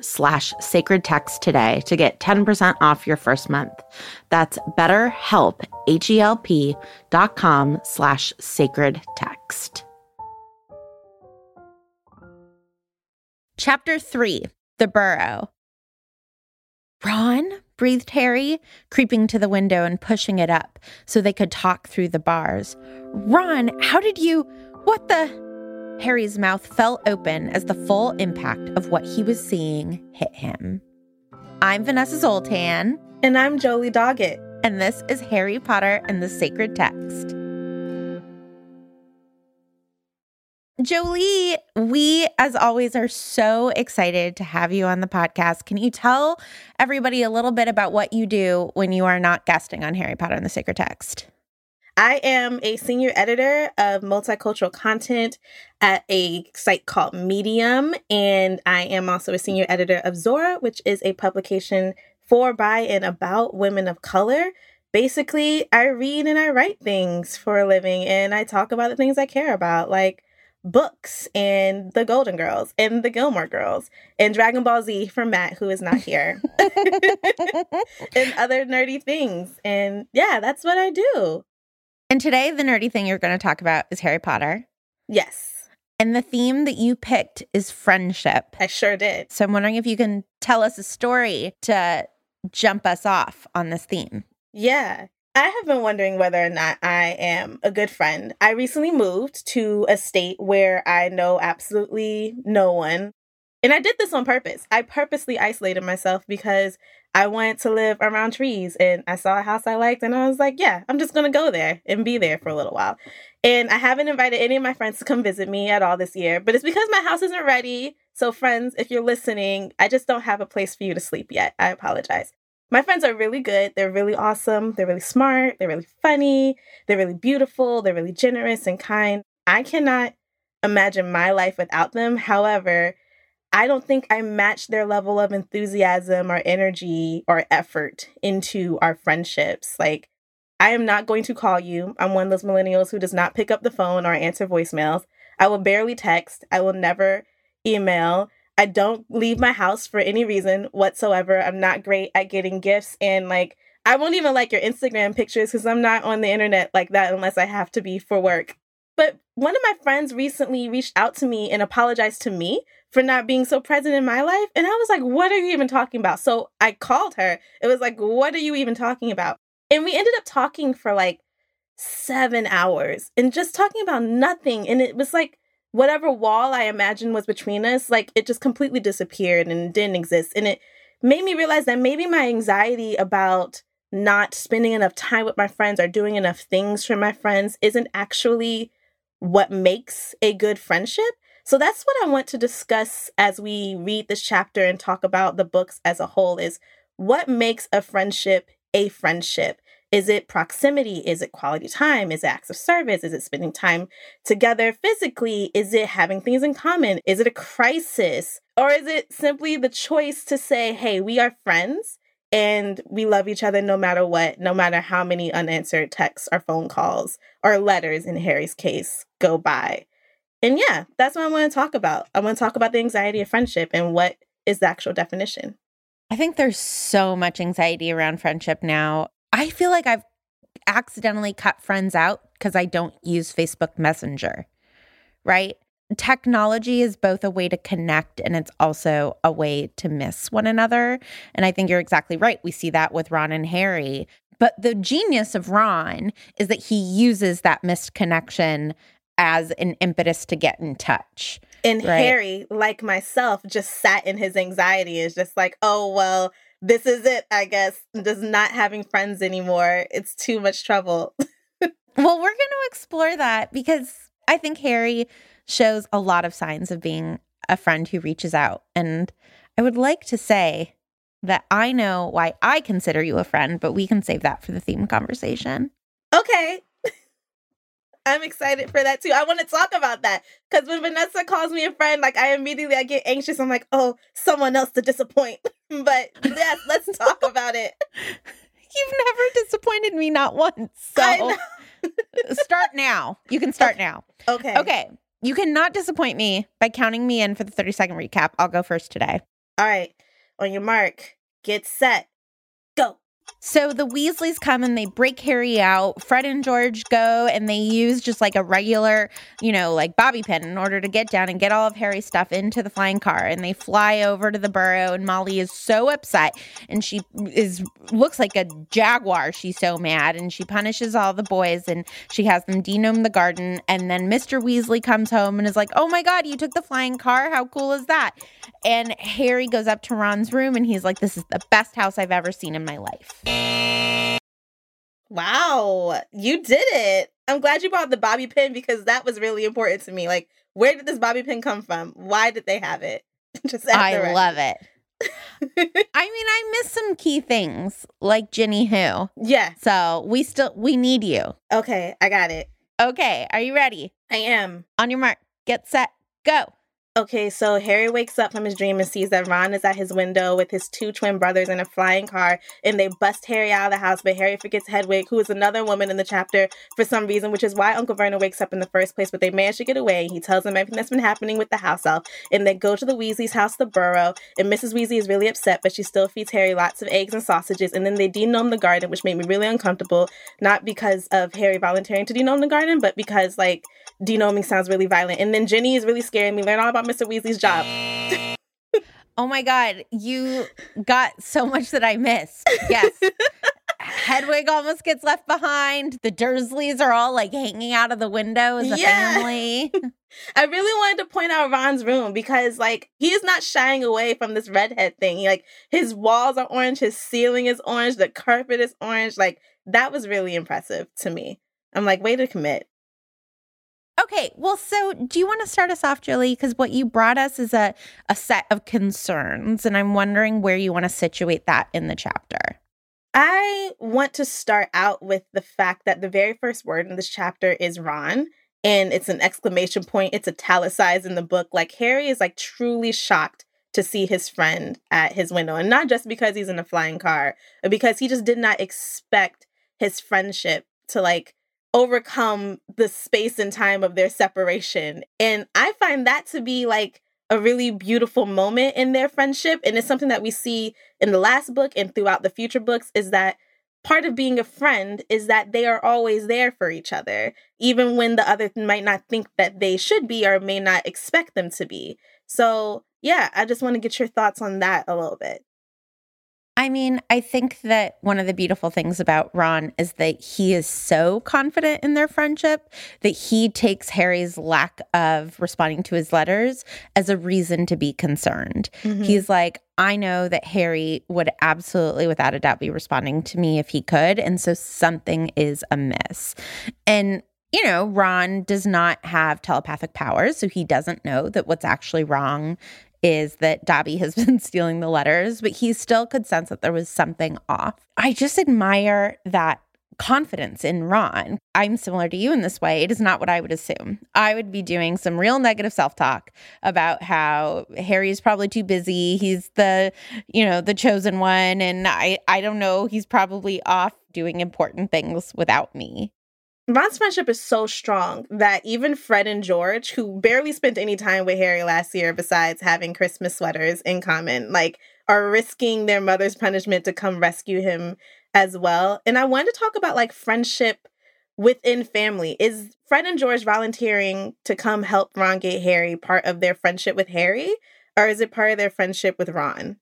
slash sacred text today to get 10% off your first month. That's betterhelp, H-E-L-P dot com slash sacred text. Chapter 3 The Burrow Ron, breathed Harry, creeping to the window and pushing it up so they could talk through the bars. Ron, how did you. What the. Harry's mouth fell open as the full impact of what he was seeing hit him. I'm Vanessa Zoltan. And I'm Jolie Doggett. And this is Harry Potter and the Sacred Text. Jolie, we, as always, are so excited to have you on the podcast. Can you tell everybody a little bit about what you do when you are not guesting on Harry Potter and the Sacred Text? I am a senior editor of multicultural content at a site called Medium, and I am also a senior editor of Zora, which is a publication for, by, and about women of color. Basically, I read and I write things for a living, and I talk about the things I care about, like books and the Golden Girls and the Gilmore Girls and Dragon Ball Z for Matt, who is not here, and other nerdy things. And yeah, that's what I do. And today, the nerdy thing you're going to talk about is Harry Potter. Yes. And the theme that you picked is friendship. I sure did. So I'm wondering if you can tell us a story to jump us off on this theme. Yeah. I have been wondering whether or not I am a good friend. I recently moved to a state where I know absolutely no one. And I did this on purpose. I purposely isolated myself because I wanted to live around trees and I saw a house I liked and I was like, yeah, I'm just going to go there and be there for a little while. And I haven't invited any of my friends to come visit me at all this year, but it's because my house isn't ready. So, friends, if you're listening, I just don't have a place for you to sleep yet. I apologize. My friends are really good. They're really awesome. They're really smart. They're really funny. They're really beautiful. They're really generous and kind. I cannot imagine my life without them. However, I don't think I match their level of enthusiasm or energy or effort into our friendships. Like, I am not going to call you. I'm one of those millennials who does not pick up the phone or answer voicemails. I will barely text. I will never email. I don't leave my house for any reason whatsoever. I'm not great at getting gifts and like I won't even like your Instagram pictures because I'm not on the internet like that unless I have to be for work. But one of my friends recently reached out to me and apologized to me for not being so present in my life. And I was like, what are you even talking about? So I called her. It was like, what are you even talking about? And we ended up talking for like seven hours and just talking about nothing. And it was like, whatever wall I imagined was between us, like it just completely disappeared and didn't exist. And it made me realize that maybe my anxiety about not spending enough time with my friends or doing enough things for my friends isn't actually what makes a good friendship. So that's what I want to discuss as we read this chapter and talk about the books as a whole is what makes a friendship a friendship? Is it proximity? Is it quality time? Is it acts of service? Is it spending time together physically? Is it having things in common? Is it a crisis? Or is it simply the choice to say, hey, we are friends and we love each other no matter what, no matter how many unanswered texts or phone calls or letters in Harry's case go by? And yeah, that's what I want to talk about. I want to talk about the anxiety of friendship and what is the actual definition. I think there's so much anxiety around friendship now. I feel like I've accidentally cut friends out because I don't use Facebook Messenger, right? Technology is both a way to connect and it's also a way to miss one another. And I think you're exactly right. We see that with Ron and Harry. But the genius of Ron is that he uses that missed connection as an impetus to get in touch. And right? Harry, like myself, just sat in his anxiety, is just like, oh, well, this is it, I guess. Just not having friends anymore. It's too much trouble. well, we're going to explore that because I think Harry shows a lot of signs of being a friend who reaches out. And I would like to say that I know why I consider you a friend, but we can save that for the theme conversation. Okay. I'm excited for that too. I want to talk about that because when Vanessa calls me a friend, like I immediately I get anxious. I'm like, oh, someone else to disappoint. but yes, let's talk about it. You've never disappointed me, not once. So start now. You can start now. Okay. Okay. You cannot disappoint me by counting me in for the 30 second recap. I'll go first today. All right. On your mark, get set. So the Weasleys come and they break Harry out. Fred and George go and they use just like a regular, you know, like bobby pin in order to get down and get all of Harry's stuff into the flying car. And they fly over to the burrow and Molly is so upset and she is looks like a jaguar. She's so mad and she punishes all the boys and she has them de-gnome the garden. And then Mr. Weasley comes home and is like, "Oh my god, you took the flying car. How cool is that?" And Harry goes up to Ron's room and he's like, "This is the best house I've ever seen in my life." Wow, you did it. I'm glad you brought the bobby pin because that was really important to me. Like, where did this bobby pin come from? Why did they have it? Just I love it. I mean, I miss some key things like Ginny Who. Yeah. So we still we need you. Okay, I got it. Okay, are you ready? I am. On your mark, get set, go. Okay, so Harry wakes up from his dream and sees that Ron is at his window with his two twin brothers in a flying car, and they bust Harry out of the house. But Harry forgets Hedwig, who is another woman in the chapter for some reason, which is why Uncle Vernon wakes up in the first place. But they manage to get away. He tells them everything that's been happening with the house elf, and they go to the Weasleys' house, the burrow. And Mrs. Weasley is really upset, but she still feeds Harry lots of eggs and sausages. And then they de-gnome the garden, which made me really uncomfortable, not because of Harry volunteering to de-gnome the garden, but because like de-gnoming sounds really violent. And then Ginny is really scaring me. learn all about about Mr. Weasley's job. oh my god, you got so much that I missed. Yes. Hedwig almost gets left behind. The Dursleys are all like hanging out of the window as a yeah. family. I really wanted to point out Ron's room because like he is not shying away from this redhead thing. He, like his walls are orange, his ceiling is orange, the carpet is orange. Like that was really impressive to me. I'm like, way to commit. Okay, well, so do you want to start us off, Julie? Because what you brought us is a, a set of concerns, and I'm wondering where you want to situate that in the chapter. I want to start out with the fact that the very first word in this chapter is Ron, and it's an exclamation point. It's italicized in the book. Like, Harry is like truly shocked to see his friend at his window, and not just because he's in a flying car, but because he just did not expect his friendship to like overcome the space and time of their separation. And I find that to be like a really beautiful moment in their friendship. And it's something that we see in the last book and throughout the future books is that part of being a friend is that they are always there for each other, even when the other might not think that they should be or may not expect them to be. So, yeah, I just want to get your thoughts on that a little bit. I mean, I think that one of the beautiful things about Ron is that he is so confident in their friendship that he takes Harry's lack of responding to his letters as a reason to be concerned. Mm-hmm. He's like, I know that Harry would absolutely, without a doubt, be responding to me if he could. And so something is amiss. And you know, Ron does not have telepathic powers, so he doesn't know that what's actually wrong is that Dobby has been stealing the letters, but he still could sense that there was something off. I just admire that confidence in Ron. I'm similar to you in this way. It is not what I would assume. I would be doing some real negative self-talk about how Harry's probably too busy. He's the, you know, the chosen one and I I don't know, he's probably off doing important things without me. Ron's friendship is so strong that even Fred and George, who barely spent any time with Harry last year besides having Christmas sweaters in common, like are risking their mother's punishment to come rescue him as well. And I wanted to talk about like friendship within family. Is Fred and George volunteering to come help Ron get Harry part of their friendship with Harry? Or is it part of their friendship with Ron?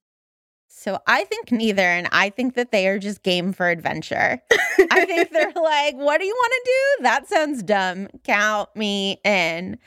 So I think neither. And I think that they are just game for adventure. I think they're like, what do you want to do? That sounds dumb. Count me in.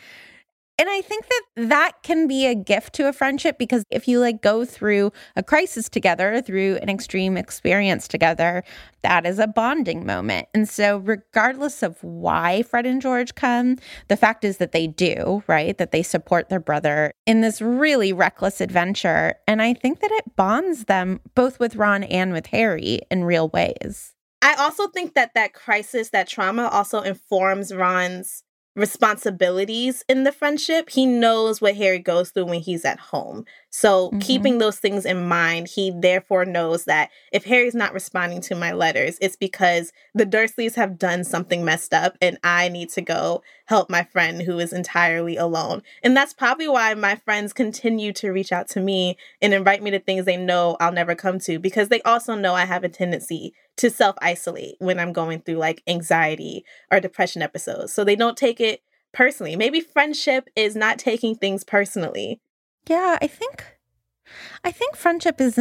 And I think that that can be a gift to a friendship because if you like go through a crisis together, through an extreme experience together, that is a bonding moment. And so, regardless of why Fred and George come, the fact is that they do, right? That they support their brother in this really reckless adventure. And I think that it bonds them both with Ron and with Harry in real ways. I also think that that crisis, that trauma also informs Ron's responsibilities in the friendship. He knows what Harry goes through when he's at home. So, mm-hmm. keeping those things in mind, he therefore knows that if Harry's not responding to my letters, it's because the Dursleys have done something messed up and I need to go help my friend who is entirely alone. And that's probably why my friends continue to reach out to me and invite me to things they know I'll never come to because they also know I have a tendency to self isolate when I'm going through like anxiety or depression episodes. So they don't take it personally. Maybe friendship is not taking things personally yeah, I think I think friendship is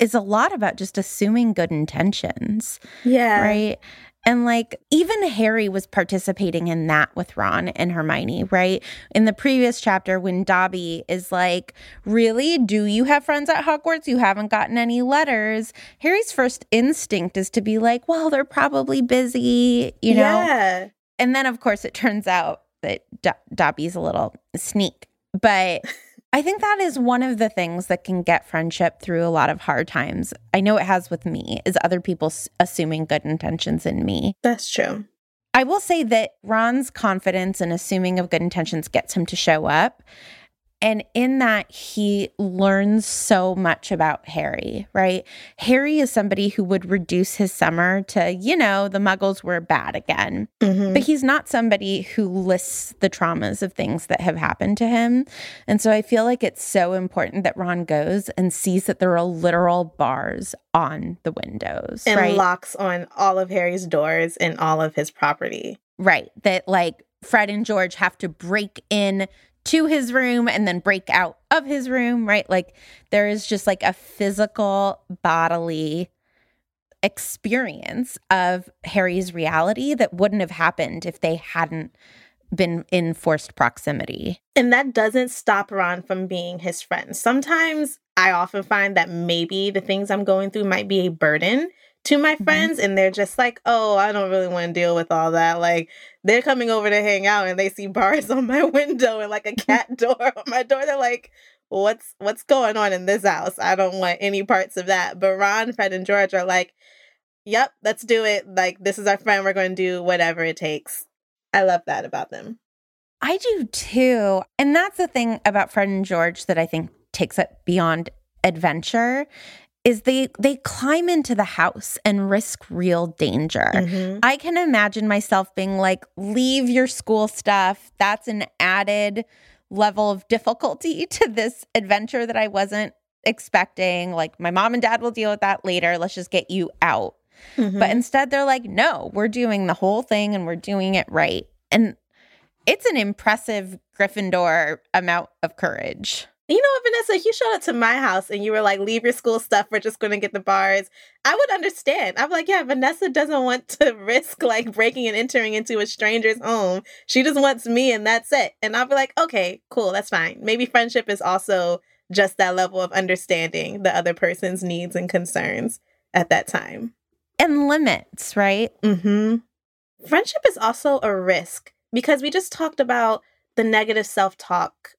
is a lot about just assuming good intentions. Yeah. Right? And like even Harry was participating in that with Ron and Hermione, right? In the previous chapter, when Dobby is like, Really? Do you have friends at Hogwarts? You haven't gotten any letters. Harry's first instinct is to be like, Well, they're probably busy, you know? Yeah. And then, of course, it turns out that Do- Dobby's a little sneak. But I think that is one of the things that can get friendship through a lot of hard times. I know it has with me, is other people assuming good intentions in me. That's true. I will say that Ron's confidence and assuming of good intentions gets him to show up. And in that, he learns so much about Harry, right? Harry is somebody who would reduce his summer to, you know, the muggles were bad again. Mm-hmm. But he's not somebody who lists the traumas of things that have happened to him. And so I feel like it's so important that Ron goes and sees that there are literal bars on the windows and right? locks on all of Harry's doors and all of his property. Right. That like Fred and George have to break in to his room and then break out of his room, right? Like there is just like a physical bodily experience of Harry's reality that wouldn't have happened if they hadn't been in forced proximity. And that doesn't stop Ron from being his friend. Sometimes I often find that maybe the things I'm going through might be a burden to my mm-hmm. friends and they're just like, "Oh, I don't really want to deal with all that." Like they're coming over to hang out and they see bars on my window and like a cat door on my door. They're like, "What's what's going on in this house? I don't want any parts of that." But Ron, Fred, and George are like, "Yep, let's do it. Like this is our friend. We're going to do whatever it takes." I love that about them. I do too. And that's the thing about Fred and George that I think takes it beyond adventure is they they climb into the house and risk real danger. Mm-hmm. I can imagine myself being like leave your school stuff. That's an added level of difficulty to this adventure that I wasn't expecting. Like my mom and dad will deal with that later. Let's just get you out. Mm-hmm. But instead they're like no, we're doing the whole thing and we're doing it right. And it's an impressive Gryffindor amount of courage. You know what, Vanessa? If you showed up to my house and you were like, leave your school stuff, we're just going to get the bars, I would understand. I'm like, yeah, Vanessa doesn't want to risk like breaking and entering into a stranger's home. She just wants me and that's it. And I'll be like, okay, cool, that's fine. Maybe friendship is also just that level of understanding the other person's needs and concerns at that time. And limits, right? Mm-hmm. Friendship is also a risk because we just talked about the negative self talk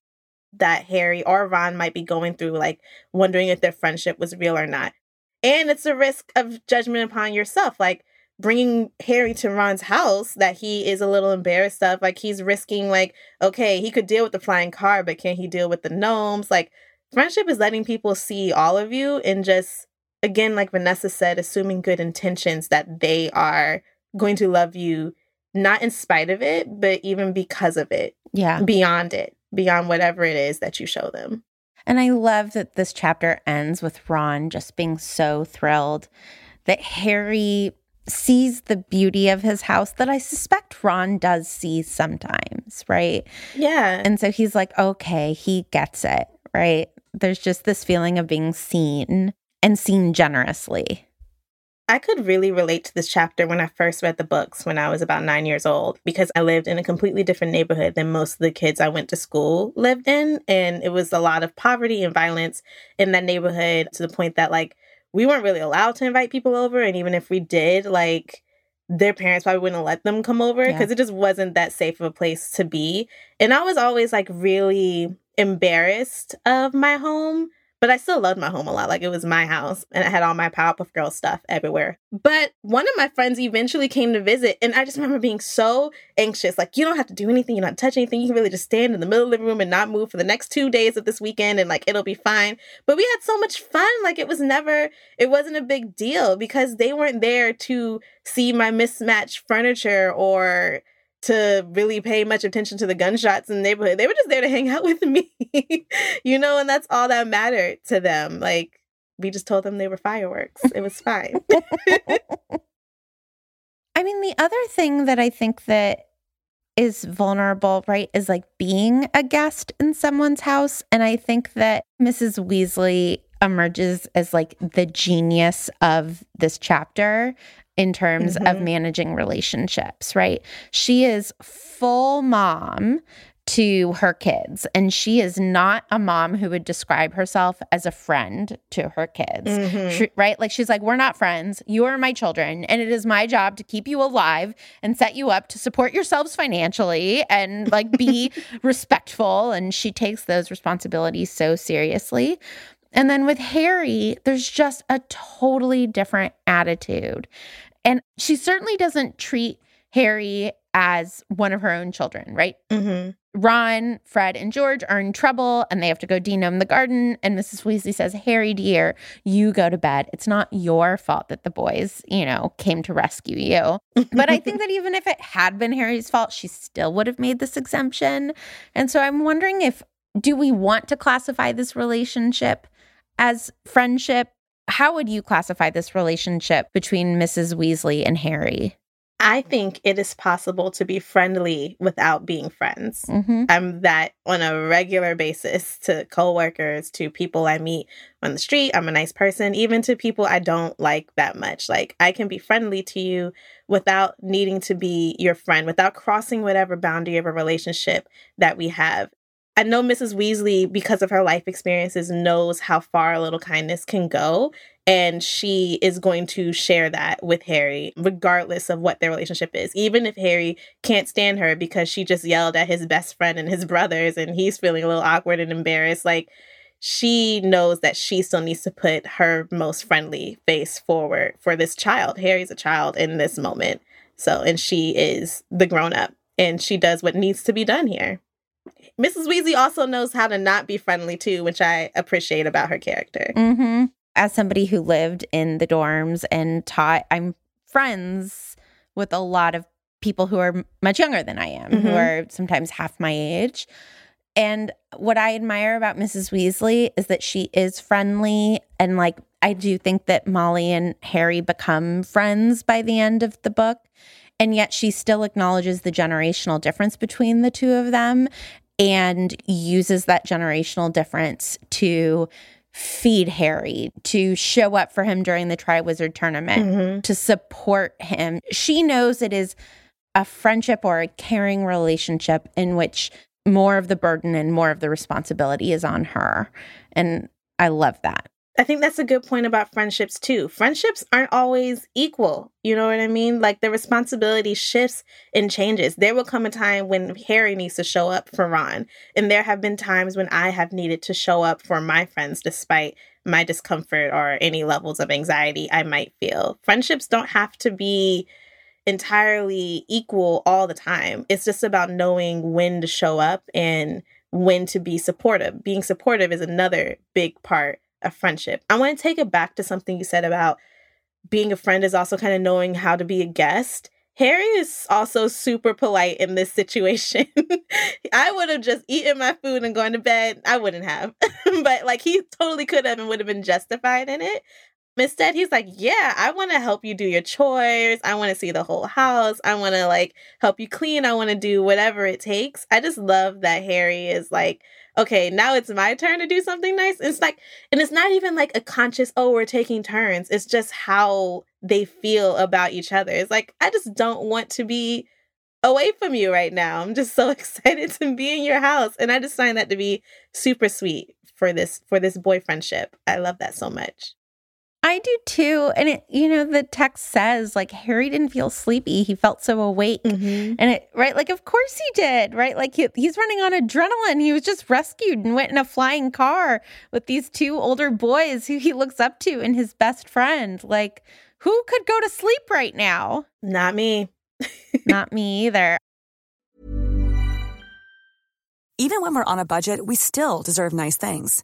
that Harry or Ron might be going through, like wondering if their friendship was real or not. And it's a risk of judgment upon yourself, like bringing Harry to Ron's house that he is a little embarrassed of. Like he's risking, like, okay, he could deal with the flying car, but can he deal with the gnomes? Like, friendship is letting people see all of you and just, again, like Vanessa said, assuming good intentions that they are going to love you, not in spite of it, but even because of it. Yeah. Beyond it beyond whatever it is that you show them. And I love that this chapter ends with Ron just being so thrilled that Harry sees the beauty of his house that I suspect Ron does see sometimes, right? Yeah. And so he's like, okay, he gets it, right? There's just this feeling of being seen and seen generously. I could really relate to this chapter when I first read the books when I was about nine years old because I lived in a completely different neighborhood than most of the kids I went to school lived in. And it was a lot of poverty and violence in that neighborhood to the point that, like, we weren't really allowed to invite people over. And even if we did, like, their parents probably wouldn't let them come over because yeah. it just wasn't that safe of a place to be. And I was always like really embarrassed of my home but I still loved my home a lot. Like it was my house and I had all my Powerpuff Girl stuff everywhere. But one of my friends eventually came to visit and I just remember being so anxious. Like, you don't have to do anything, you don't touch anything. You can really just stand in the middle of the room and not move for the next two days of this weekend and like it'll be fine. But we had so much fun. Like it was never, it wasn't a big deal because they weren't there to see my mismatched furniture or to really pay much attention to the gunshots in the neighborhood. They were just there to hang out with me, you know, and that's all that mattered to them. Like, we just told them they were fireworks. It was fine. I mean, the other thing that I think that is vulnerable, right, is like being a guest in someone's house. And I think that Mrs. Weasley emerges as like the genius of this chapter in terms mm-hmm. of managing relationships, right? She is full mom to her kids and she is not a mom who would describe herself as a friend to her kids mm-hmm. she, right like she's like we're not friends you are my children and it is my job to keep you alive and set you up to support yourselves financially and like be respectful and she takes those responsibilities so seriously and then with Harry, there's just a totally different attitude. And she certainly doesn't treat Harry as one of her own children, right? Mm-hmm. Ron, Fred, and George are in trouble and they have to go de-gnome the garden. And Mrs. Weasley says, Harry, dear, you go to bed. It's not your fault that the boys, you know, came to rescue you. but I think that even if it had been Harry's fault, she still would have made this exemption. And so I'm wondering if, do we want to classify this relationship as friendship, how would you classify this relationship between Mrs. Weasley and Harry? I think it is possible to be friendly without being friends. Mm-hmm. I'm that on a regular basis to coworkers, to people I meet on the street. I'm a nice person, even to people I don't like that much. Like I can be friendly to you without needing to be your friend, without crossing whatever boundary of a relationship that we have. I know Mrs. Weasley, because of her life experiences, knows how far a little kindness can go. And she is going to share that with Harry, regardless of what their relationship is. Even if Harry can't stand her because she just yelled at his best friend and his brothers and he's feeling a little awkward and embarrassed, like she knows that she still needs to put her most friendly face forward for this child. Harry's a child in this moment. So, and she is the grown up and she does what needs to be done here. Mrs. Weasley also knows how to not be friendly too, which I appreciate about her character. Mm-hmm. As somebody who lived in the dorms and taught, I'm friends with a lot of people who are much younger than I am, mm-hmm. who are sometimes half my age. And what I admire about Mrs. Weasley is that she is friendly. And like, I do think that Molly and Harry become friends by the end of the book. And yet she still acknowledges the generational difference between the two of them and uses that generational difference to feed Harry, to show up for him during the Triwizard tournament, Mhm. to support him. She knows it is a friendship or a caring relationship in which more of the burden and more of the responsibility is on her. And I love that. I think that's a good point about friendships too. Friendships aren't always equal. You know what I mean? Like the responsibility shifts and changes. There will come a time when Harry needs to show up for Ron. And there have been times when I have needed to show up for my friends despite my discomfort or any levels of anxiety I might feel. Friendships don't have to be entirely equal all the time. It's just about knowing when to show up and when to be supportive. Being supportive is another big part of friendship. I want to take it back to something you said about being a friend is also kind of knowing how to be a guest. Harry is also super polite in this situation. I would have just eaten my food and gone to bed. I wouldn't have. but like he totally could have and would have been justified in it. Instead, he's like, Yeah, I want to help you do your chores. I want to see the whole house. I want to like help you clean. I want to do whatever it takes. I just love that Harry is like, Okay, now it's my turn to do something nice. It's like, and it's not even like a conscious, oh, we're taking turns. It's just how they feel about each other. It's like, I just don't want to be away from you right now. I'm just so excited to be in your house. And I just find that to be super sweet for this for this boyfriendship. I love that so much. I do too. And it, you know, the text says like Harry didn't feel sleepy. He felt so awake. Mm-hmm. And it, right? Like, of course he did, right? Like, he, he's running on adrenaline. He was just rescued and went in a flying car with these two older boys who he looks up to and his best friend. Like, who could go to sleep right now? Not me. Not me either. Even when we're on a budget, we still deserve nice things.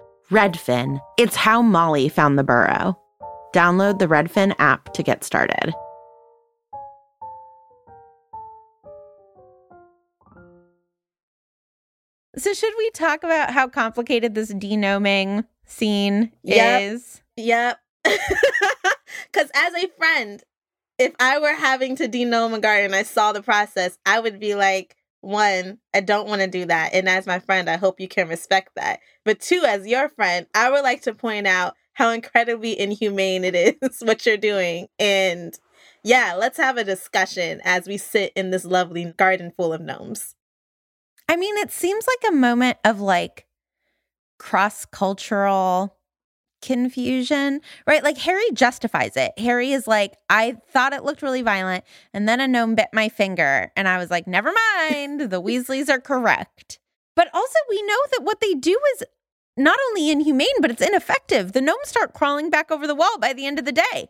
Redfin. It's how Molly found the burrow. Download the Redfin app to get started. So, should we talk about how complicated this de-gnoming scene Yep. is? Yep. Because as a friend, if I were having to de-gnome a garden and I saw the process, I would be like, one, I don't want to do that. And as my friend, I hope you can respect that. But two, as your friend, I would like to point out how incredibly inhumane it is what you're doing. And yeah, let's have a discussion as we sit in this lovely garden full of gnomes. I mean, it seems like a moment of like cross cultural confusion, right? Like Harry justifies it. Harry is like, I thought it looked really violent, and then a gnome bit my finger. And I was like, never mind, the Weasleys are correct. But also, we know that what they do is not only inhumane, but it's ineffective. The gnomes start crawling back over the wall by the end of the day.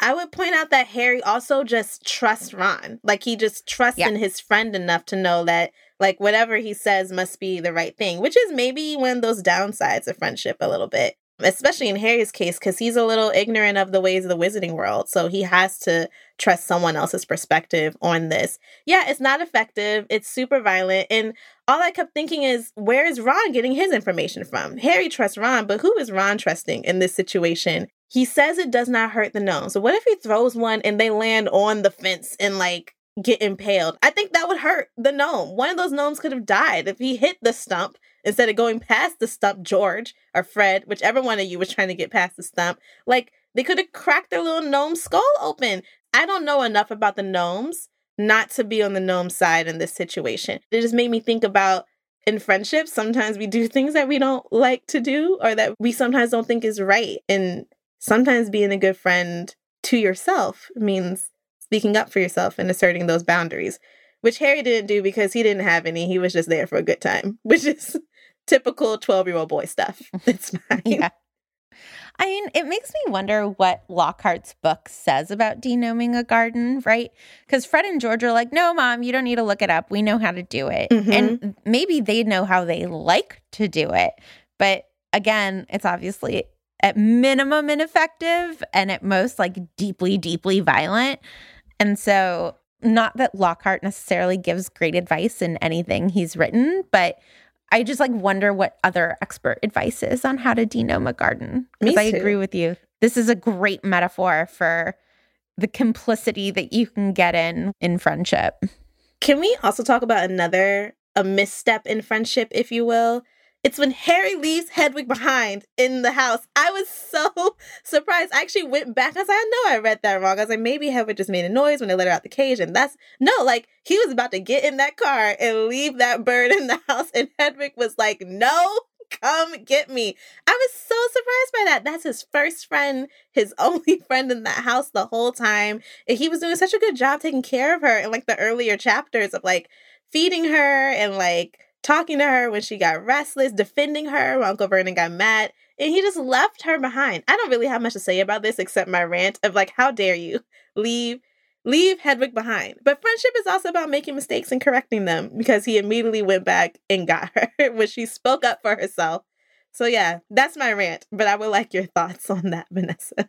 I would point out that Harry also just trusts Ron. Like he just trusts Yeah. in his friend enough to know that like whatever he says must be the right thing, which is maybe one of those downsides of friendship a little bit. Especially in Harry's case, because he's a little ignorant of the ways of the wizarding world. So he has to trust someone else's perspective on this. Yeah, it's not effective. It's super violent. And all I kept thinking is, where is Ron getting his information from? Harry trusts Ron, but who is Ron trusting in this situation? He says it does not hurt the gnomes. So what if he throws one and they land on the fence and like get impaled? I think that would hurt the gnome. One of those gnomes could have died if he hit the stump instead of going past the stump, George or Fred, whichever one of you was trying to get past the stump. Like they could have cracked their little gnome skull open. I don't know enough about the gnomes not to be on the gnome side in this situation. It just made me think about in friendships, sometimes we do things that we don't like to do or that we sometimes don't think is right. And sometimes being a good friend to yourself means speaking up for yourself and asserting those boundaries, which Harry didn't do because he didn't have any. He was just there for a good time, which is typical 12 year old boy stuff. It's fine. Yeah. I mean, it makes me wonder what Lockhart's book says about de-gnoming a garden, right? Because Fred and George are like, no, mom, you don't need to look it up. We know how to do it. Mhm. And maybe they know how they like to do it. But again, it's obviously at minimum ineffective and at most like deeply, deeply violent. And so, not that Lockhart necessarily gives great advice in anything he's written, but I just like wonder what other expert advice is on how to de-gnome a garden. Because I agree with you. This is a great metaphor for the complicity that you can get in in friendship. Can we also talk about another a misstep in friendship, if you will? It's when Harry leaves Hedwig behind in the house. I was so surprised. I actually went back. I was like, I know I read that wrong. I was like, maybe Hedwig just made a noise when they let her out the cage. And that's no, like he was about to get in that car and leave that bird in the house. And Hedwig was like, no, come get me. I was so surprised by that. That's his first friend, his only friend in that house the whole time. And he was doing such a good job taking care of her in like the earlier chapters of like feeding her and like talking to her when she got restless, defending her when Uncle Vernon got mad. And he just left her behind. I don't really have much to say about this except my rant of like, how dare you leave leave Hedwig behind. But friendship is also about making mistakes and correcting them because he immediately went back and got her when she spoke up for herself. So yeah, that's my rant. But I would like your thoughts on that, Vanessa.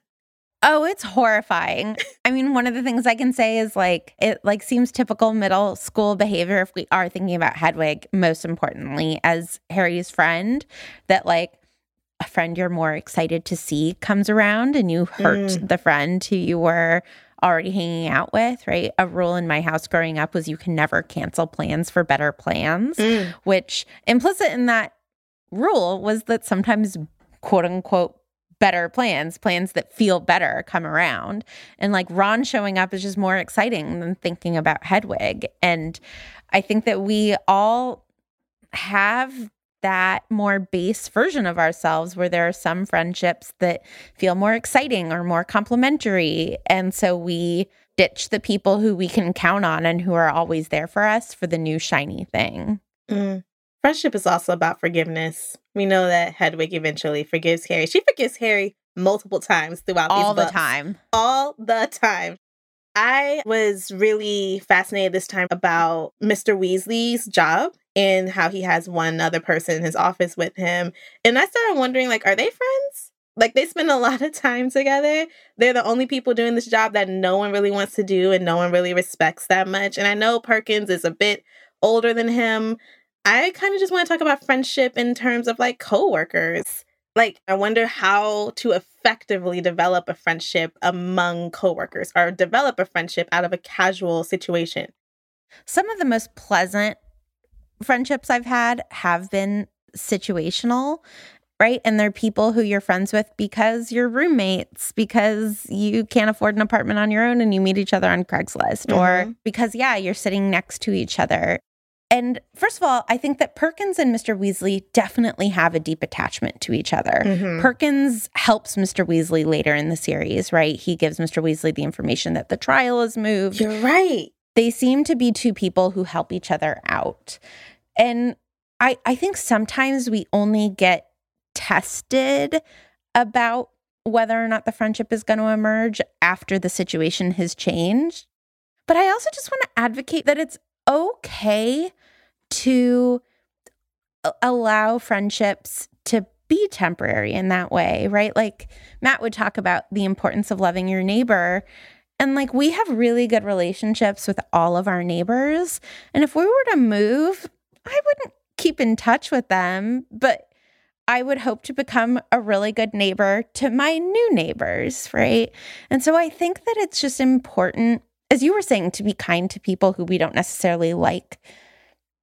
Oh, it's horrifying. I mean, one of the things I can say is like it like seems typical middle school behavior if we are thinking about Hedwig most importantly as Harry's friend that like a friend you're more excited to see comes around and you hurt mm. the friend who you were already hanging out with, right? A rule in my house growing up was you can never cancel plans for better plans, mm. which implicit in that rule was that sometimes quote unquote better plans, plans that feel better come around. And like Ron showing up is just more exciting than thinking about Hedwig. And I think that we all have that more base version of ourselves where there are some friendships that feel more exciting or more complimentary. And so we ditch the people who we can count on and who are always there for us for the new shiny thing. Mm. Friendship is also about forgiveness. We know that Hedwig eventually forgives Harry. She forgives Harry multiple times throughout All these the time. all the time. I was really fascinated this time about Mr. Weasley's job and how he has one other person in his office with him. And I started wondering like are they friends? Like they spend a lot of time together. They're the only people doing this job that no one really wants to do and no one really respects that much. And I know Perkins is a bit older than him. I kind of just want to talk about friendship in terms of like coworkers. Like, I wonder how to effectively develop a friendship among coworkers or develop a friendship out of a casual situation. Some of the most pleasant friendships I've had have been situational, right? And they're people who you're friends with because you're roommates, because you can't afford an apartment on your own and you meet each other on Craigslist, or Mhm. because, yeah, you're sitting next to each other. And first of all, I think that Perkins and Mr. Weasley definitely have a deep attachment to each other. Mhm. Perkins helps Mr. Weasley later in the series, right? He gives Mr. Weasley the information that the trial is moved You're right. they seem to be two people who help each other out. And I I think sometimes we only get tested about whether or not the friendship is going to emerge after the situation has changed. But I also just want to advocate that it's okay to allow friendships to be temporary in that way, right? Like Matt would talk about the importance of loving your neighbor. And like we have really good relationships with all of our neighbors. And if we were to move, I wouldn't keep in touch with them, but I would hope to become a really good neighbor to my new neighbors, right? And so I think that it's just important, as you were saying, to be kind to people who we don't necessarily like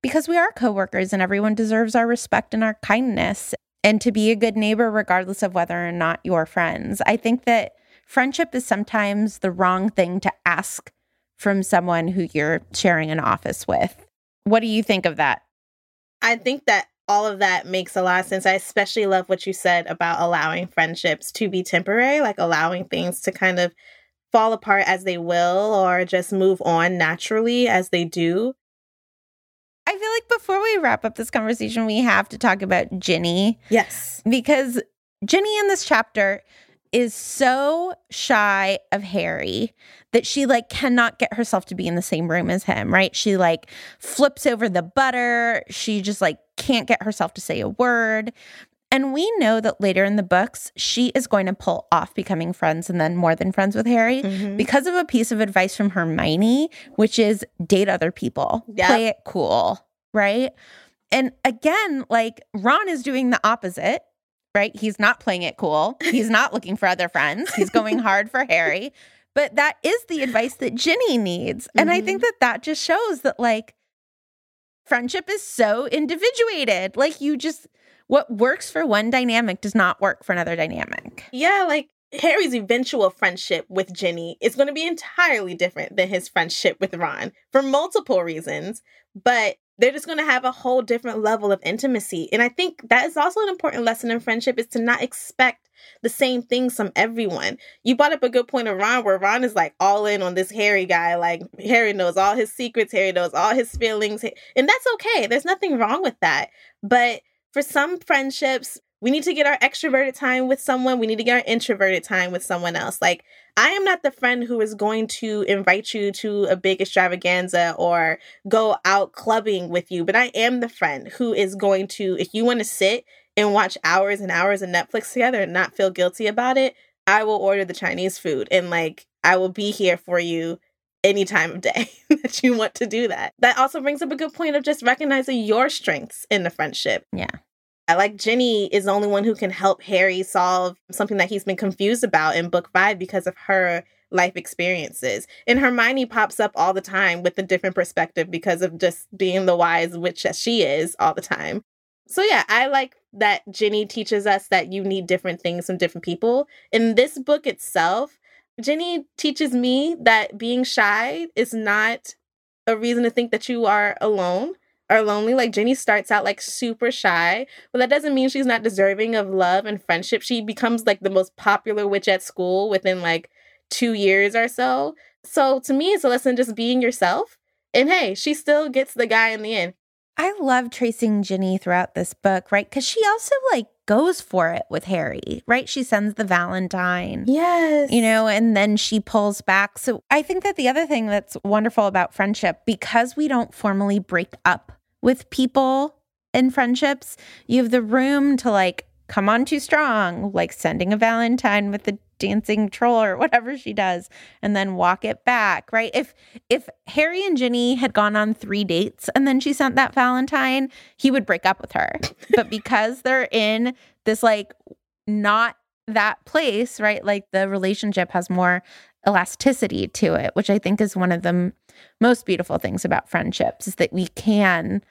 because we are coworkers and everyone deserves our respect and our kindness and to be a good neighbor regardless of whether or not you're friends. I think that friendship is sometimes the wrong thing to ask from someone who you're sharing an office with. What do you think of that? I think that all of that makes a lot of sense. I especially love what you said about allowing friendships to be temporary, like allowing things to kind of fall apart as they will or just move on naturally as they do. I feel like before we wrap up this conversation, we have to talk about Ginny. Yes. Because Ginny in this chapter is so shy of Harry that she like cannot get herself to be in the same room as him, right? She like flips over the butter. She just like can't get herself to say a word. And we know that later in the books, she is going to pull off becoming friends and then more than friends with Harry mm-hmm. because of a piece of advice from Hermione, which is date other people, yep. play it cool, right? And again, like Ron is doing the opposite, right? He's not playing it cool. He's not looking for other friends. He's going hard for Harry. But that is the advice that Ginny needs. Mm-hmm. And I think mm-hmm. that that just shows that, like, friendship is so individuated. Like, you just, what works for one dynamic does not work for another dynamic. Yeah, like Harry's eventual friendship with Ginny is going to be entirely different than his friendship with Ron for multiple reasons, but they're just going to have a whole different level of intimacy. And I think that is also an important lesson in friendship is to not expect the same things from everyone. You brought up a good point of Ron where Ron is like all in on this Harry guy. Like Harry knows all his secrets, Harry knows all his feelings, and that's okay. There's nothing wrong with that. But for some friendships, we need to get our extroverted time with someone. We need to get our introverted time with someone else. Like, I am not the friend who is going to invite you to a big extravaganza or go out clubbing with you, but I am the friend who is going to, if you want to sit and watch hours and hours of Netflix together and not feel guilty about it, I will order the Chinese food and like I will be here for you any time of day that you want to do that. That also brings up a good point of just recognizing your strengths in the friendship. Yeah. I like Ginny is the only one who can help Harry solve something that he's been confused about in book five because of her life experiences. And Hermione pops up all the time with a different perspective because of just being the wise witch that she is all the time. So yeah, I like that Ginny teaches us that you need different things from different people. In this book itself, Ginny teaches me that being shy is not a reason to think that you are alone or lonely. Like Jenny starts out like super shy, but that doesn't mean she's not deserving of love and friendship. She becomes like the most popular witch at school within like two years or so. So to me, it's a lesson just being yourself. And hey, she still gets the guy in the end. I love tracing Jenny throughout this book, right? Because she also like goes for it with Harry, right? She sends the Valentine. Yes. You know, and then she pulls back. So I think that the other thing that's wonderful about friendship, because we don't formally break up with people in friendships, you have the room to like come on too strong, like sending a Valentine with the dancing troll or whatever she does and then walk it back right? If if harry and ginny had gone on three dates and then she sent that valentine he would break up with her. But because they're in this like not that place right like the relationship has more elasticity to it which i think is one of the most beautiful things about friendships is that we can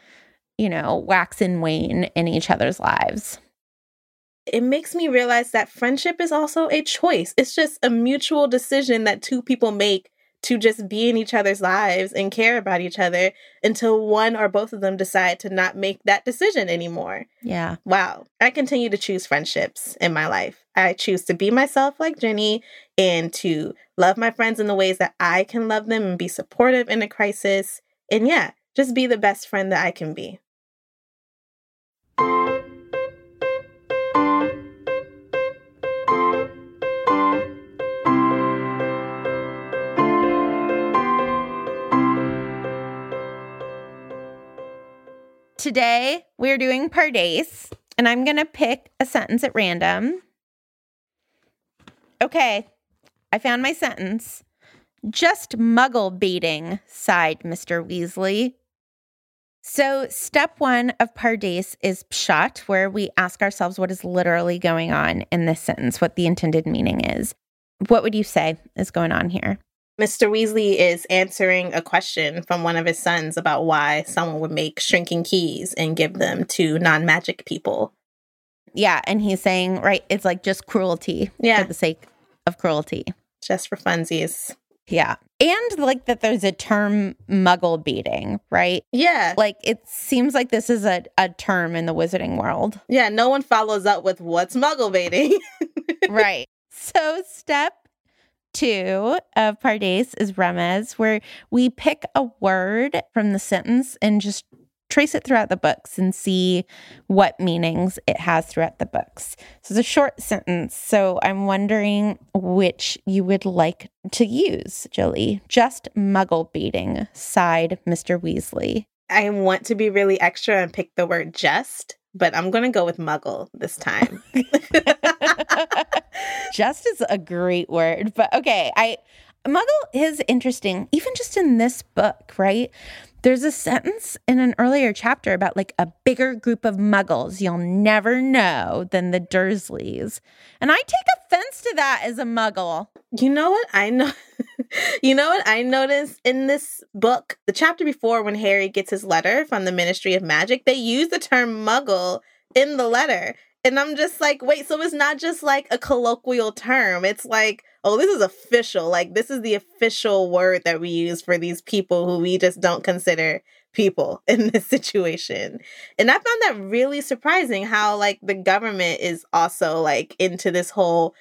you know wax and wane in each other's lives it makes me realize that friendship is also a choice. It's just a mutual decision that two people make to just be in each other's lives and care about each other until one or both of them decide to not make that decision anymore. Yeah. Wow. I continue to choose friendships in my life. I choose to be myself like Jenny and to love my friends in the ways that I can love them and be supportive in a crisis. And yeah, just be the best friend that I can be. Today we're doing Pardes, and I'm going to pick a sentence at random. Okay, I found my sentence. Just muggle baiting, sighed Mr. Weasley. So, step one of Pardes is pshat, where we ask ourselves what is literally going on in this sentence, what the intended meaning is. What would you say is going on here? Mr. Weasley is answering a question from one of his sons about why someone would make shrinking keys and give them to non magic people. Yeah, and he's saying, right, it's like just cruelty Yeah. for the sake of cruelty. Just for funsies. Yeah. And like that there's a term muggle baiting, right? Yeah. Like it seems like this is a, a term in the wizarding world. Yeah, no one follows up with what's muggle baiting. right. So step two of Pardes is remez, where we pick a word from the sentence and just trace it throughout the books and see what meanings it has throughout the books. So it's a short sentence. So I'm wondering which you would like to use, Jolie. Just muggle baiting, sighed Mr. Weasley. I want to be really extra and pick the word just, but I'm going to go with muggle this time. just is a great word, but okay, I muggle is interesting even just in this book, right? There's a sentence in an earlier chapter about like a bigger group of muggles you'll never know than the Dursleys. And I take offense to that as a muggle. You know what I know? you know what I noticed in this book? The chapter before, when Harry gets his letter from the Ministry of Magic, they use the term muggle in the letter. And I'm just like, wait, so it's not just like a colloquial term. It's like, oh, this is official. Like, this is the official word that we use for these people who we just don't consider people in this situation. And I found that really surprising how, like, the government is also, like, into this whole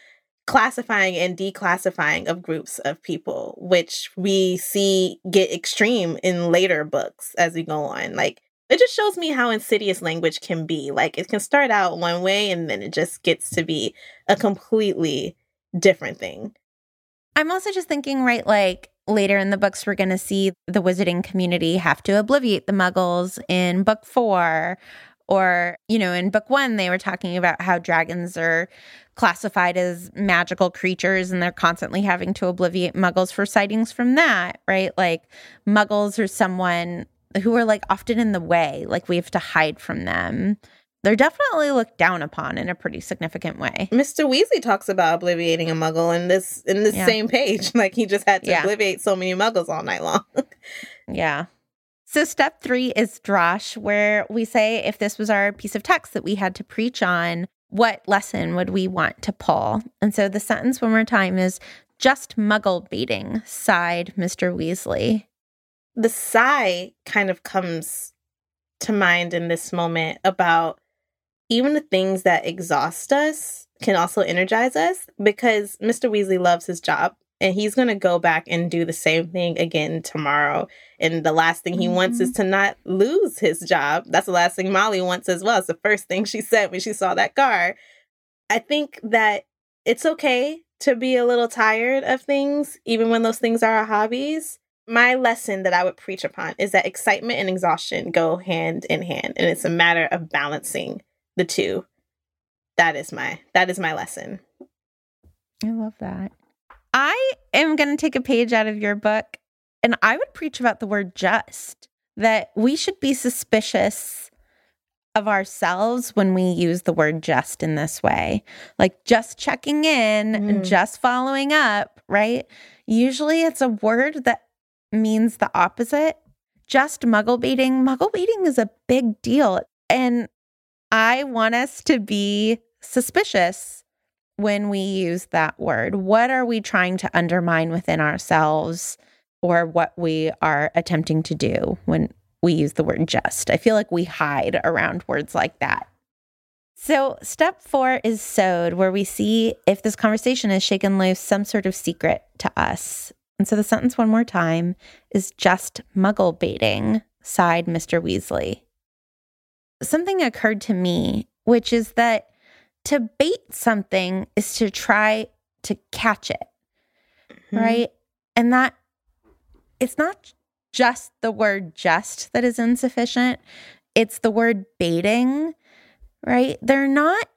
classifying and declassifying of groups of people, which we see get extreme in later books as we go on. Like, it just shows me how insidious language can be. Like, it can start out one way and then it just gets to be a completely different thing. I'm also just thinking, right, like later in the books, we're going to see the wizarding community have to obliviate the muggles in book four. Or, you know, in book one, they were talking about how dragons are classified as magical creatures and they're constantly having to obliviate muggles for sightings from that, right? Like, muggles are someone who are like often in the way, like, we have to hide from them. They're definitely looked down upon in a pretty significant way. Mr. Weasley talks about obliviating a muggle in this in this Yeah. same page. Like he just had to Yeah. obliviate so many muggles all night long. Yeah. So, step three is drash, where we say if this was our piece of text that we had to preach on, what lesson would we want to pull? And so the sentence one more time is just muggle baiting, sighed Mr. Weasley. the sigh kind of comes to mind in this moment about even the things that exhaust us can also energize us because Mr. Weasley loves his job and he's going to go back and do the same thing again tomorrow. And the last thing he wants is mm-hmm. to not lose his job. That's the last thing Molly wants as well. It's the first thing she said when she saw that car. I think that it's okay to be a little tired of things, even when those things are our hobbies my lesson that I would preach upon is that excitement and exhaustion go hand in hand and it's a matter of balancing the two. That is my that is my lesson. I love that. I am going to take a page out of your book and I would preach about the word just, that we should be suspicious of ourselves when we use the word just in this way. Like just checking in, Mm. just following up, right? Usually it's a word that means the opposite. Just muggle baiting. Muggle baiting is a big deal. And I want us to be suspicious when we use that word. What are we trying to undermine within ourselves or what we are attempting to do when we use the word just? I feel like we hide around words like that. So, step four is sod, where we see if this conversation has shaken loose some sort of secret to us. And so the sentence one more time is just muggle baiting, sighed Mr. Weasley. Something occurred to me, which is that to bait something is to try to catch it, mm-hmm. right? And that it's not just the word just that is insufficient. it's the word baiting, right? They're not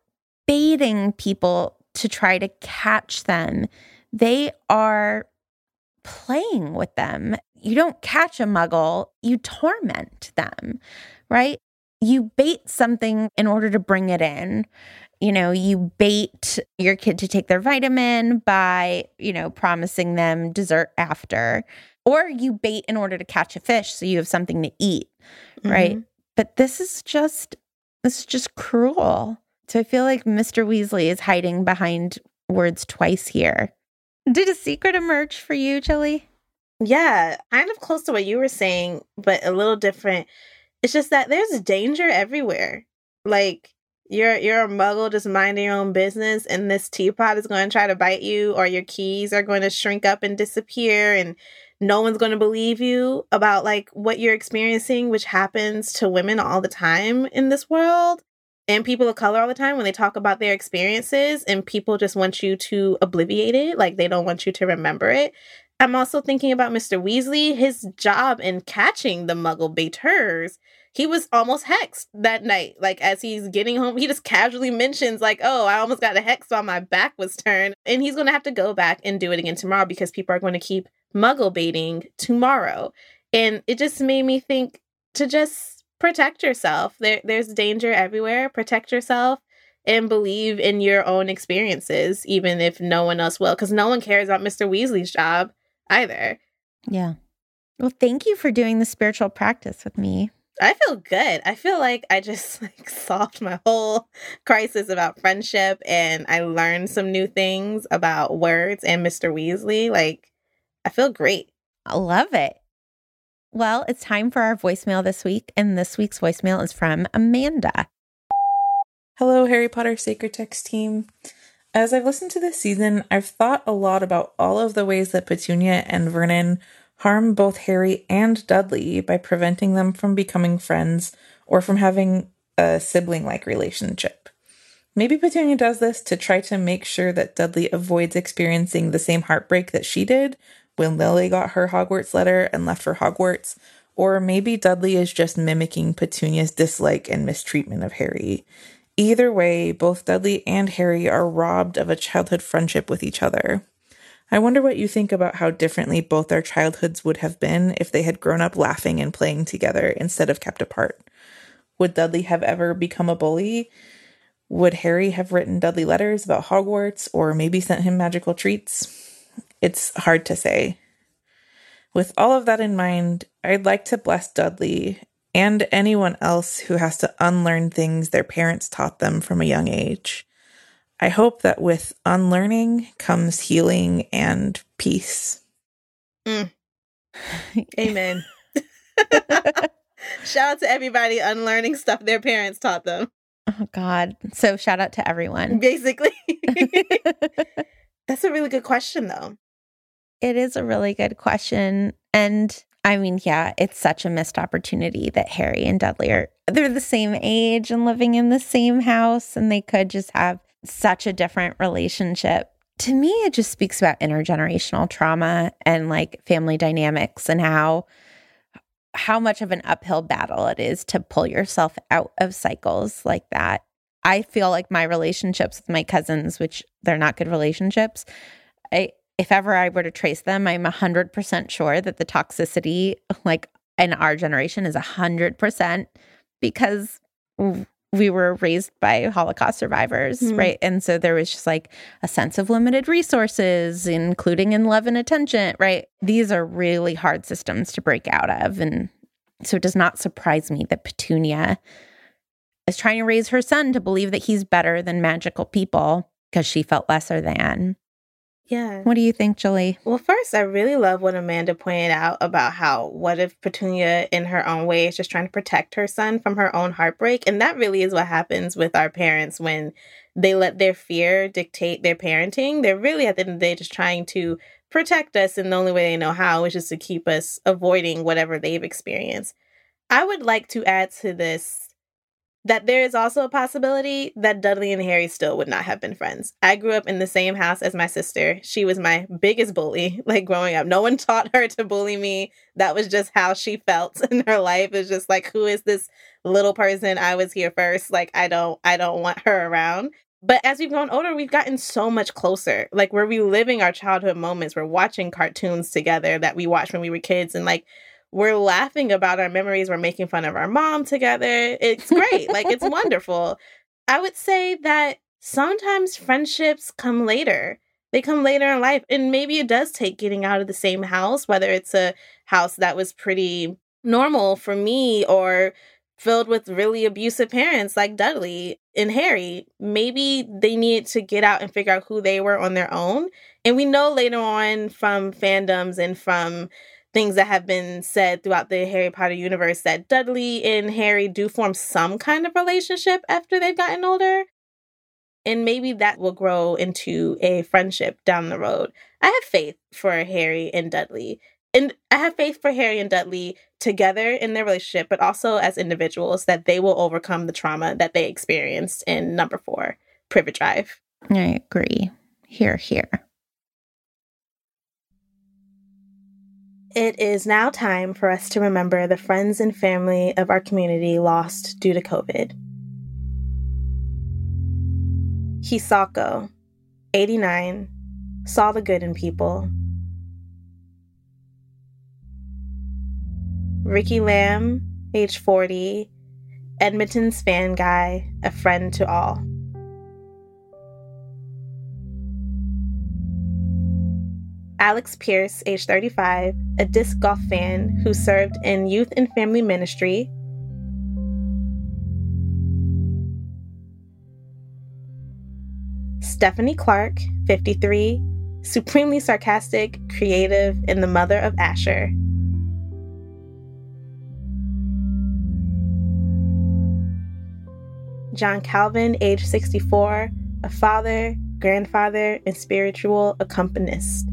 baiting people to try to catch them, they are playing with them. You don't catch a muggle, you torment them, right? You bait something in order to bring it in. You know, you bait your kid to take their vitamin by, you know, promising them dessert after, or you bait in order to catch a fish so you have something to eat, mm-hmm. right? But this is just, this is just cruel. So I feel like Mr. Weasley is hiding behind words twice here. Did a secret emerge for you, Jolie? Yeah, kind of close to what you were saying, but a little different. It's just that there's danger everywhere. Like you're you're a muggle just minding your own business and this teapot is going to try to bite you or your keys are going to shrink up and disappear and no one's going to believe you about like what you're experiencing which happens to women all the time in this world and people of color all the time when they talk about their experiences and people just want you to obliviate it like they don't want you to remember it. I'm also thinking about mr weasley his job in catching the muggle baiters he was almost hexed that night like as he's getting home he just casually mentions like oh i almost got a hex while my back was turned and he's going to have to go back and do it again tomorrow because people are going to keep muggle baiting tomorrow and it just made me think to just protect yourself. There, there's danger everywhere. Protect yourself and believe in your own experiences, even if no one else will, because no one cares about Mr. Weasley's job either. Yeah. Well, thank you for doing the spiritual practice with me. I feel good. I feel like I just like solved my whole crisis about friendship and I learned some new things about words and Mr. Weasley. Like I feel great. I love it. Well, it's time for our voicemail this week, and this week's voicemail is from Amanda. Hello, Harry Potter Sacred Text team. As I've listened to this season, I've thought a lot about all of the ways that Petunia and Vernon harm both Harry and Dudley by preventing them from becoming friends or from having a sibling like relationship. Maybe Petunia does this to try to make sure that Dudley avoids experiencing the same heartbreak that she did when Lily got her Hogwarts letter and left for Hogwarts, or maybe Dudley is just mimicking Petunia's dislike and mistreatment of Harry. Either way, both Dudley and Harry are robbed of a childhood friendship with each other. I wonder what you think about how differently both our childhoods would have been if they had grown up laughing and playing together instead of kept apart. Would Dudley have ever become a bully? Would Harry have written Dudley letters about Hogwarts or maybe sent him magical treats? It's hard to say. With all of that in mind, I'd like to bless Dudley and anyone else who has to unlearn things their parents taught them from a young age. I hope that with unlearning comes healing and peace. Mm. Amen. shout out to everybody unlearning stuff their parents taught them. Oh, God. So, shout out to everyone. Basically. That's a really good question, though. It is a really good question. And I mean, yeah, it's such a missed opportunity that Harry and Dudley are they're the same age and living in the same house and they could just have such a different relationship. To me, it just speaks about intergenerational trauma and like family dynamics and how how much of an uphill battle it is to pull yourself out of cycles like that. I feel like my relationships with my cousins, which they're not good relationships, I if ever I were to trace them, I'm 100% sure that the toxicity, like in our generation, is 100% because we were raised by Holocaust survivors, mm. right? And so there was just like a sense of limited resources, including in love and attention, right? These are really hard systems to break out of. And so it does not surprise me that Petunia is trying to raise her son to believe that he's better than magical people because she felt lesser than. Yeah. What do you think, Jolie? Well, first, I really love what Amanda pointed out about how what if Petunia, in her own way, is just trying to protect her son from her own heartbreak? And that really is what happens with our parents when they let their fear dictate their parenting. They're really, at the end of the day, just trying to protect us in the only way they know how, which is to keep us avoiding whatever they've experienced. I would like to add to this that there is also a possibility that Dudley and Harry still would not have been friends. I grew up in the same house as my sister. She was my biggest bully, like growing up. No one taught her to bully me. That was just how she felt in her life. It's just like, who is this little person? I was here first. Like, I don't, I don't want her around. But as we've grown older, we've gotten so much closer. Like we're reliving our childhood moments. We're watching cartoons together that we watched when we were kids and like we're laughing about our memories. We're making fun of our mom together. It's great. like it's wonderful. I would say that sometimes friendships come later. They come later in life. And maybe it does take getting out of the same house, whether it's a house that was pretty normal for me or filled with really abusive parents like Dudley and Harry. Maybe they needed to get out and figure out who they were on their own. And we know later on from fandoms and from things that have been said throughout the Harry Potter universe that Dudley and Harry do form some kind of relationship after they've gotten older. And maybe that will grow into a friendship down the road. I have faith for Harry and Dudley. And I have faith for Harry and Dudley together in their relationship, but also as individuals that they will overcome the trauma that they experienced in number four, Privet Drive. I agree. Here, here. It is now time for us to remember the friends and family of our community lost due to COVID. Hisako, 89, saw the good in people. Ricky Lamb, age 40, Edmonton's fan guy, a friend to all. Alex Pierce, age 35, a disc golf fan who served in youth and family ministry. Stephanie Clark, 53, supremely sarcastic, creative, and the mother of Asher. John Calvin, age 64, a father, grandfather, and spiritual accompanist.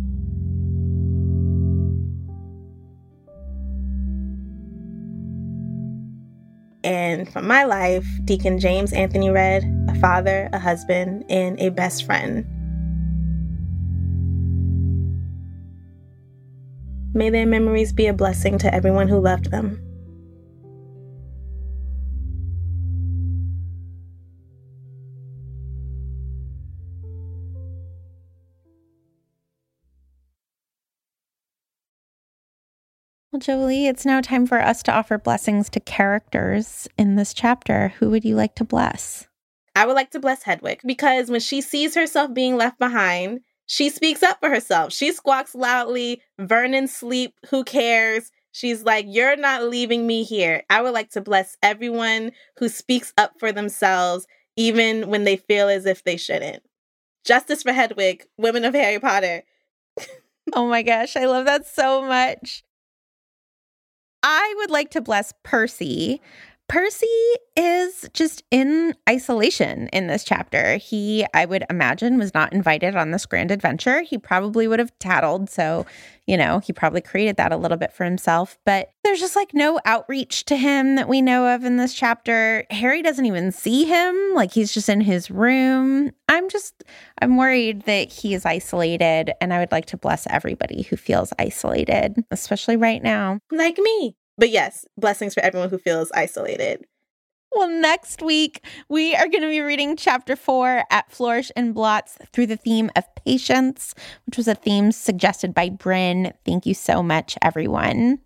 And from my life, Deacon James Anthony Red, a father, a husband, and a best friend. May their memories be a blessing to everyone who loved them. Well, Jolie, it's now time for us to offer blessings to characters in this chapter. Who would you like to bless? I would like to bless Hedwig because when she sees herself being left behind, she speaks up for herself. She squawks loudly, Vernon sleep, who cares? She's like, You're not leaving me here. I would like to bless everyone who speaks up for themselves, even when they feel as if they shouldn't. Justice for Hedwig, women of Harry Potter. oh my gosh, I love that so much. I would like to bless Percy. Percy is just in isolation in this chapter. He, I would imagine, was not invited on this grand adventure. He probably would have tattled. So, you know, he probably created that a little bit for himself. But there's just like no outreach to him that we know of in this chapter. Harry doesn't even see him. Like he's just in his room. I'm just, I'm worried that he is isolated. And I would like to bless everybody who feels isolated, especially right now. Like me. But yes, blessings for everyone who feels isolated. Well, next week, we are going to be reading chapter four at Flourish and Blotts through the theme of patience, which was a theme suggested by Bryn. Thank you so much, everyone.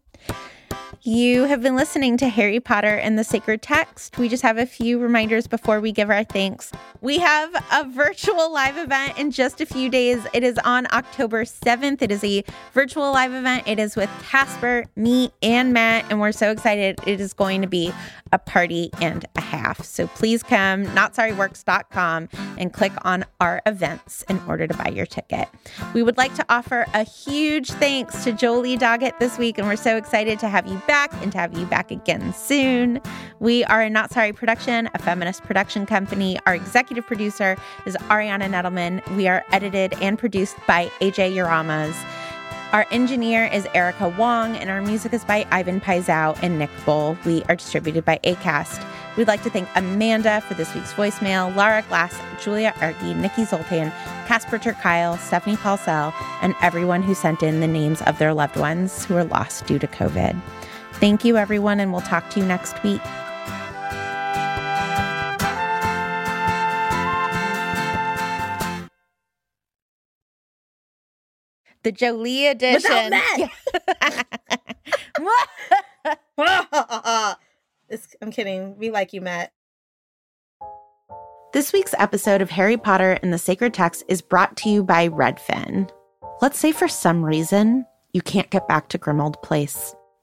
You have been listening to Harry Potter and the Sacred Text. We just have a few reminders before we give our thanks. We have a virtual live event in just a few days. It is on October 7th. It is a virtual live event. It is with Casper, me, and Matt, and we're so excited. It is going to be a party and a half. So please come, notsorryworks.com, and click on our events in order to buy your ticket. We would like to offer a huge thanks to Jolie Doggett this week, and we're so excited to have you back and to have you back again soon. We are a Not Sorry production, a feminist production company. Our executive producer is Ariana Nettleman. We are edited and produced by AJ Uramas. Our engineer is Erica Wong, and our music is by Ivan Paisau and Nick Bull. We are distributed by ACAST. We'd like to thank Amanda for this week's voicemail, Lara Glass, Julia Argy, Nikki Zoltan, Casper ter Kuile, Stephanie Paulsell, and everyone who sent in the names of their loved ones who were lost due to COVID. Thank you, everyone, and we'll talk to you next week. The Jolie edition. It's- I'm kidding. We like you, Matt. This week's episode of Harry Potter and the Sacred Text is brought to you by Redfin. Let's say for some reason you can't get back to Grimmauld Place,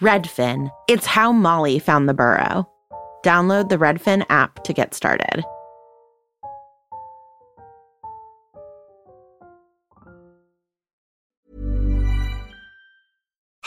Redfin. It's how Molly found the burrow. Download the Redfin app to get started.